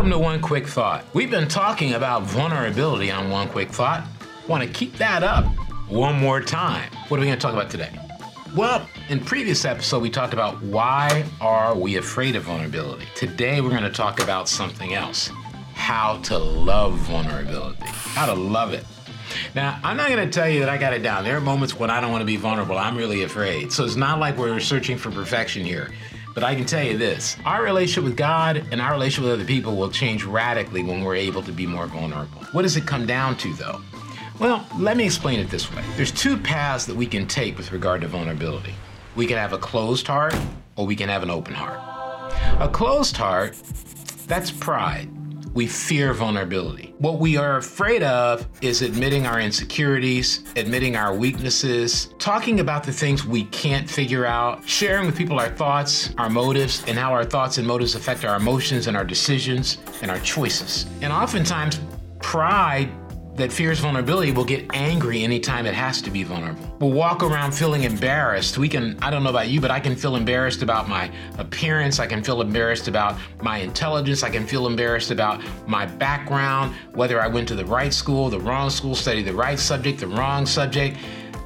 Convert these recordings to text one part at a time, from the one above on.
Welcome to One Quick Thought. We've been talking about vulnerability on One Quick Thought. Want to keep that up one more time. What are we going to talk about today? Well, in previous episode we talked about why are we afraid of vulnerability. Today we're going to talk about something else. How to love vulnerability. How to love it. Now, I'm not going to tell you that I got it down. There are moments when I don't want to be vulnerable. I'm really afraid. So it's not like we're searching for perfection here. But I can tell you this our relationship with God and our relationship with other people will change radically when we're able to be more vulnerable. What does it come down to, though? Well, let me explain it this way there's two paths that we can take with regard to vulnerability. We can have a closed heart, or we can have an open heart. A closed heart, that's pride we fear vulnerability. What we are afraid of is admitting our insecurities, admitting our weaknesses, talking about the things we can't figure out, sharing with people our thoughts, our motives, and how our thoughts and motives affect our emotions and our decisions and our choices. And oftentimes, pride that fears vulnerability will get angry anytime it has to be vulnerable. We'll walk around feeling embarrassed. We can, I don't know about you, but I can feel embarrassed about my appearance. I can feel embarrassed about my intelligence. I can feel embarrassed about my background, whether I went to the right school, the wrong school, studied the right subject, the wrong subject.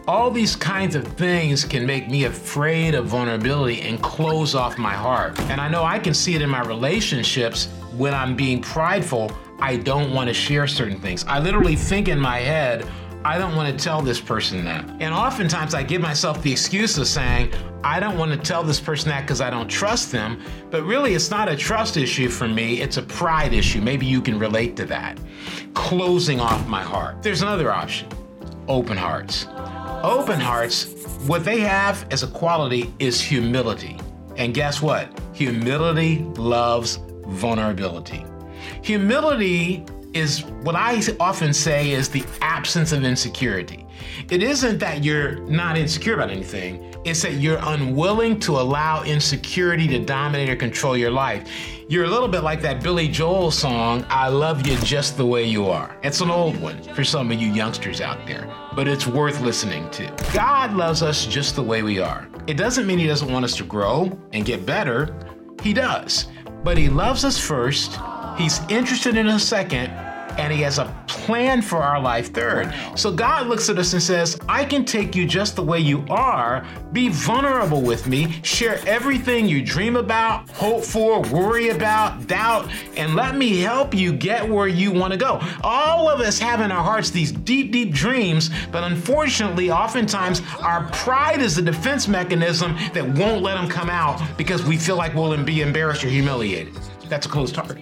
All these kinds of things can make me afraid of vulnerability and close off my heart. And I know I can see it in my relationships when I'm being prideful I don't want to share certain things. I literally think in my head, I don't want to tell this person that. And oftentimes I give myself the excuse of saying, I don't want to tell this person that because I don't trust them. But really, it's not a trust issue for me, it's a pride issue. Maybe you can relate to that. Closing off my heart. There's another option open hearts. Open hearts, what they have as a quality is humility. And guess what? Humility loves vulnerability. Humility is what I often say is the absence of insecurity. It isn't that you're not insecure about anything, it's that you're unwilling to allow insecurity to dominate or control your life. You're a little bit like that Billy Joel song, I Love You Just the Way You Are. It's an old one for some of you youngsters out there, but it's worth listening to. God loves us just the way we are. It doesn't mean He doesn't want us to grow and get better, He does. But He loves us first He's interested in a second, and He has a plan for our life third. So God looks at us and says, I can take you just the way you are, be vulnerable with me, share everything you dream about, hope for, worry about, doubt, and let me help you get where you want to go. All of us have in our hearts these deep, deep dreams, but unfortunately, oftentimes our pride is the defense mechanism that won't let them come out because we feel like we'll be embarrassed or humiliated. That's a closed heart.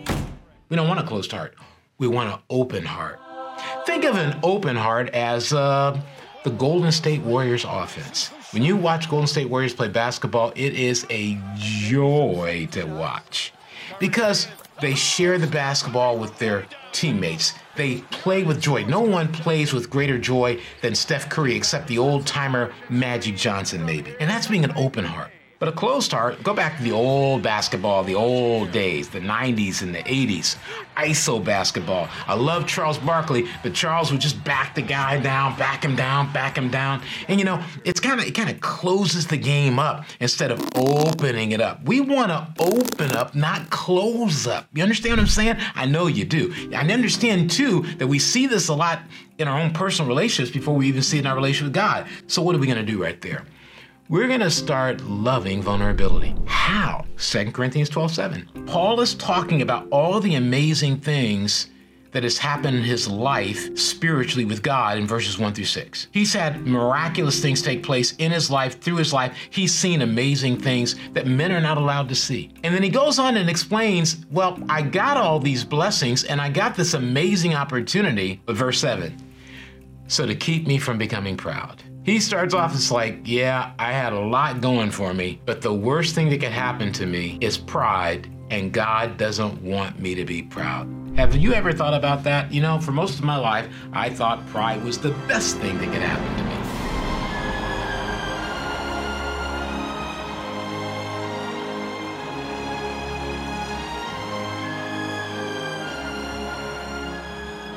We don't want a closed heart. We want an open heart. Think of an open heart as uh, the Golden State Warriors offense. When you watch Golden State Warriors play basketball, it is a joy to watch because they share the basketball with their teammates. They play with joy. No one plays with greater joy than Steph Curry except the old timer Magic Johnson, maybe. And that's being an open heart. But a closed heart, go back to the old basketball, the old days, the 90s and the 80s. ISO basketball. I love Charles Barkley, but Charles would just back the guy down, back him down, back him down. And you know, it's kind of it kind of closes the game up instead of opening it up. We want to open up, not close up. You understand what I'm saying? I know you do. I understand too that we see this a lot in our own personal relationships before we even see it in our relationship with God. So what are we going to do right there? We're going to start loving vulnerability. How? 2 Corinthians 12 7. Paul is talking about all the amazing things that has happened in his life spiritually with God in verses 1 through 6. He's had miraculous things take place in his life, through his life. He's seen amazing things that men are not allowed to see. And then he goes on and explains, well, I got all these blessings and I got this amazing opportunity. But verse 7 so to keep me from becoming proud. He starts off as like, yeah, I had a lot going for me, but the worst thing that could happen to me is pride, and God doesn't want me to be proud. Have you ever thought about that? You know, for most of my life, I thought pride was the best thing that could happen to me.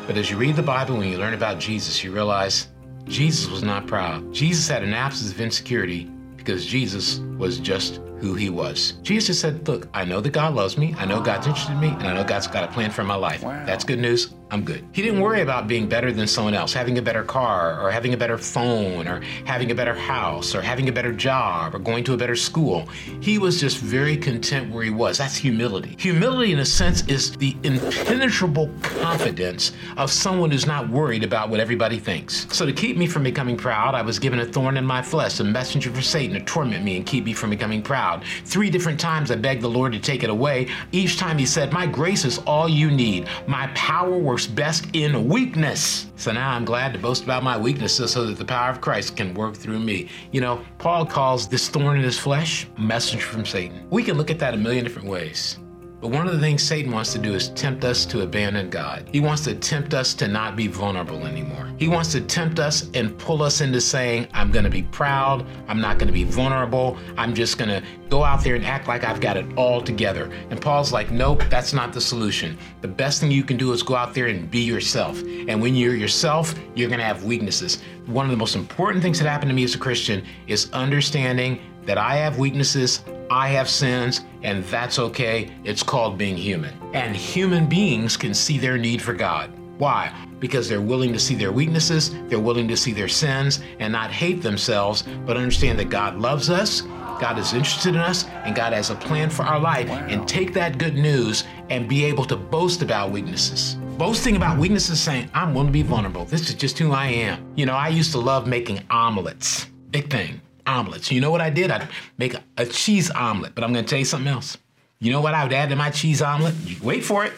But as you read the Bible and you learn about Jesus, you realize Jesus was not proud. Jesus had an absence of insecurity because Jesus was just who he was. Jesus said, Look, I know that God loves me, I know God's interested in me, and I know God's got a plan for my life. Wow. That's good news. I'm good. He didn't worry about being better than someone else, having a better car, or having a better phone, or having a better house, or having a better job, or going to a better school. He was just very content where he was. That's humility. Humility, in a sense, is the impenetrable confidence of someone who's not worried about what everybody thinks. So, to keep me from becoming proud, I was given a thorn in my flesh, a messenger for Satan to torment me and keep me from becoming proud. Three different times I begged the Lord to take it away. Each time he said, My grace is all you need. My power works best in weakness. So now I'm glad to boast about my weaknesses so that the power of Christ can work through me. You know, Paul calls this thorn in his flesh a messenger from Satan. We can look at that a million different ways. But one of the things Satan wants to do is tempt us to abandon God. He wants to tempt us to not be vulnerable anymore. He wants to tempt us and pull us into saying, I'm going to be proud. I'm not going to be vulnerable. I'm just going to go out there and act like I've got it all together. And Paul's like, nope, that's not the solution. The best thing you can do is go out there and be yourself. And when you're yourself, you're going to have weaknesses. One of the most important things that happened to me as a Christian is understanding that I have weaknesses, I have sins, and that's okay. It's called being human. And human beings can see their need for God. Why? Because they're willing to see their weaknesses, they're willing to see their sins, and not hate themselves, but understand that God loves us, God is interested in us, and God has a plan for our life. And take that good news and be able to boast about weaknesses. Boasting about weaknesses, saying, I'm willing to be vulnerable. This is just who I am. You know, I used to love making omelets. Big thing omelets. You know what I did? I'd make a, a cheese omelet, but I'm to tell you something else. You know what I would add to my cheese omelet? Wait for it.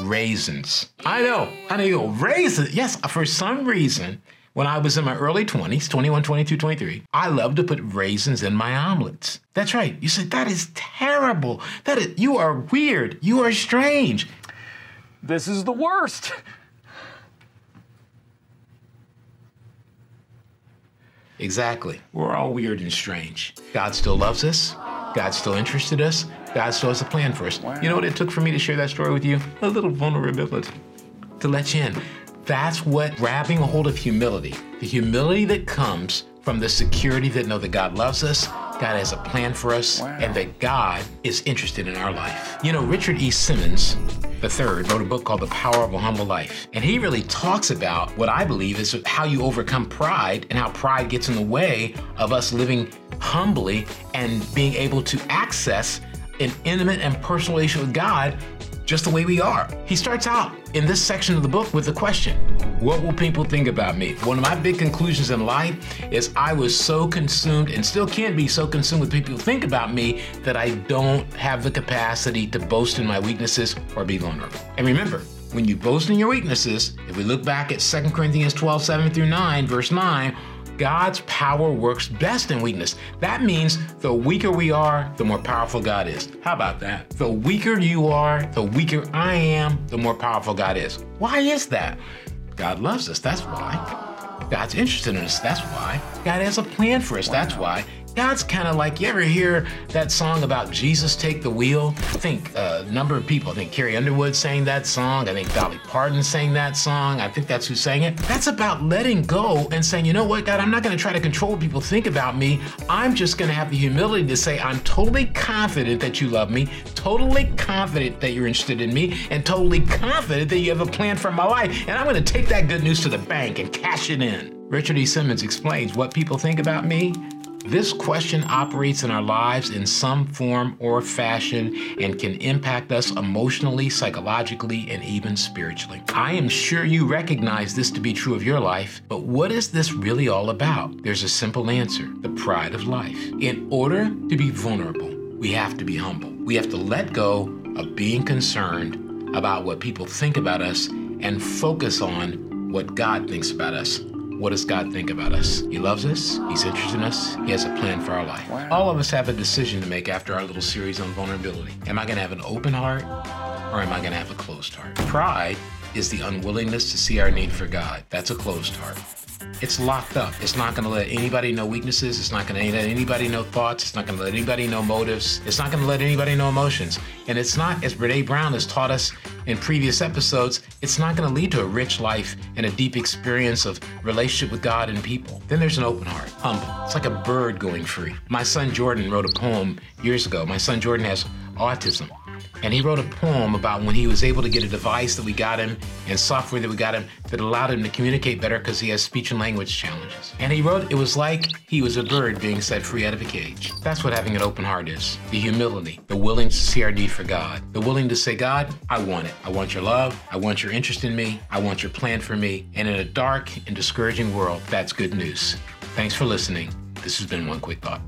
Raisins. I know. I know you go, raisins. Yes, uh, for some reason, when I was in my early 20s, 21, 22, 23, I loved to put raisins in my omelets. That's right. You said, that is terrible. That is, you are weird. You are strange. This is the worst. Exactly. We're all weird and strange. God still loves us. God's still interested in us. God still has a plan for us. Wow. You know what it took for me to share that story with you? A little vulnerability to let you in. That's what grabbing a hold of humility, the humility that comes from the security that know that God loves us, God has a plan for us, Wow. and that God is interested in our life. You know, Richard E. Simmons III wrote a book called The Power of a Humble Life. And he really talks about what I believe is how you overcome pride and how pride gets in the way of us living humbly and being able to access an intimate and personal relationship with God just the way we are. He starts out in this section of the book with the question What will people think about me? One of my big conclusions in life is I was so consumed and still can't be so consumed with people who think about me that I don't have the capacity to boast in my weaknesses or be vulnerable. And remember, when you boast in your weaknesses, if we look back at 2 Corinthians 12, 7 through 9, verse 9, God's power works best in weakness. That means the weaker we are, the more powerful God is. How about that? The weaker you are, the weaker I am, the more powerful God is. Why is that? God loves us, that's why. God's interested in us, that's why. God has a plan for us, that's why. God's kind of like, you ever hear that song about Jesus take the wheel? I think uh, a number of people, I think Carrie Underwood sang that song, I think Dolly Parton sang that song, I think that's who sang it. That's about letting go and saying, you know what, God, I'm not to try to control what people think about me. I'm just to have the humility to say, I'm totally confident that you love me, totally confident that you're interested in me, and totally confident that you have a plan for my life. And I'm to take that good news to the bank and cash it in. Richard E. Simmons explains what people think about me this question operates in our lives in some form or fashion and can impact us emotionally, psychologically, and even spiritually. I am sure you recognize this to be true of your life, but what is this really all about? There's a simple answer the pride of life. In order to be vulnerable, we have to be humble. We have to let go of being concerned about what people think about us and focus on what God thinks about us. What does God think about us? He loves us. He's interested in us. He has a plan for our life. All of us have a decision to make after our little series on vulnerability. Am I going to have an open heart or am I going to have a closed heart? Pride is the unwillingness to see our need for God. That's a closed heart. It's locked up. It's not going to let anybody know weaknesses. It's not going to let anybody know thoughts. It's not going to let anybody know motives. It's not going to let anybody know emotions. And it's not, as Brene Brown has taught us, in previous episodes, it's not going to lead to a rich life and a deep experience of relationship with God and people. Then there's an open heart, humble. It's like a bird going free. My son Jordan wrote a poem years ago. My son Jordan has autism. And he wrote a poem about when he was able to get a device that we got him and software that we got him that allowed him to communicate better because he has speech and language challenges. And he wrote, it was like he was a bird being set free out of a cage. That's what having an open heart is the humility, the willing to see our need for God, the willing to say, God, I want it. I want your love. I want your interest in me. I want your plan for me. And in a dark and discouraging world, that's good news. Thanks for listening. This has been One Quick Thought.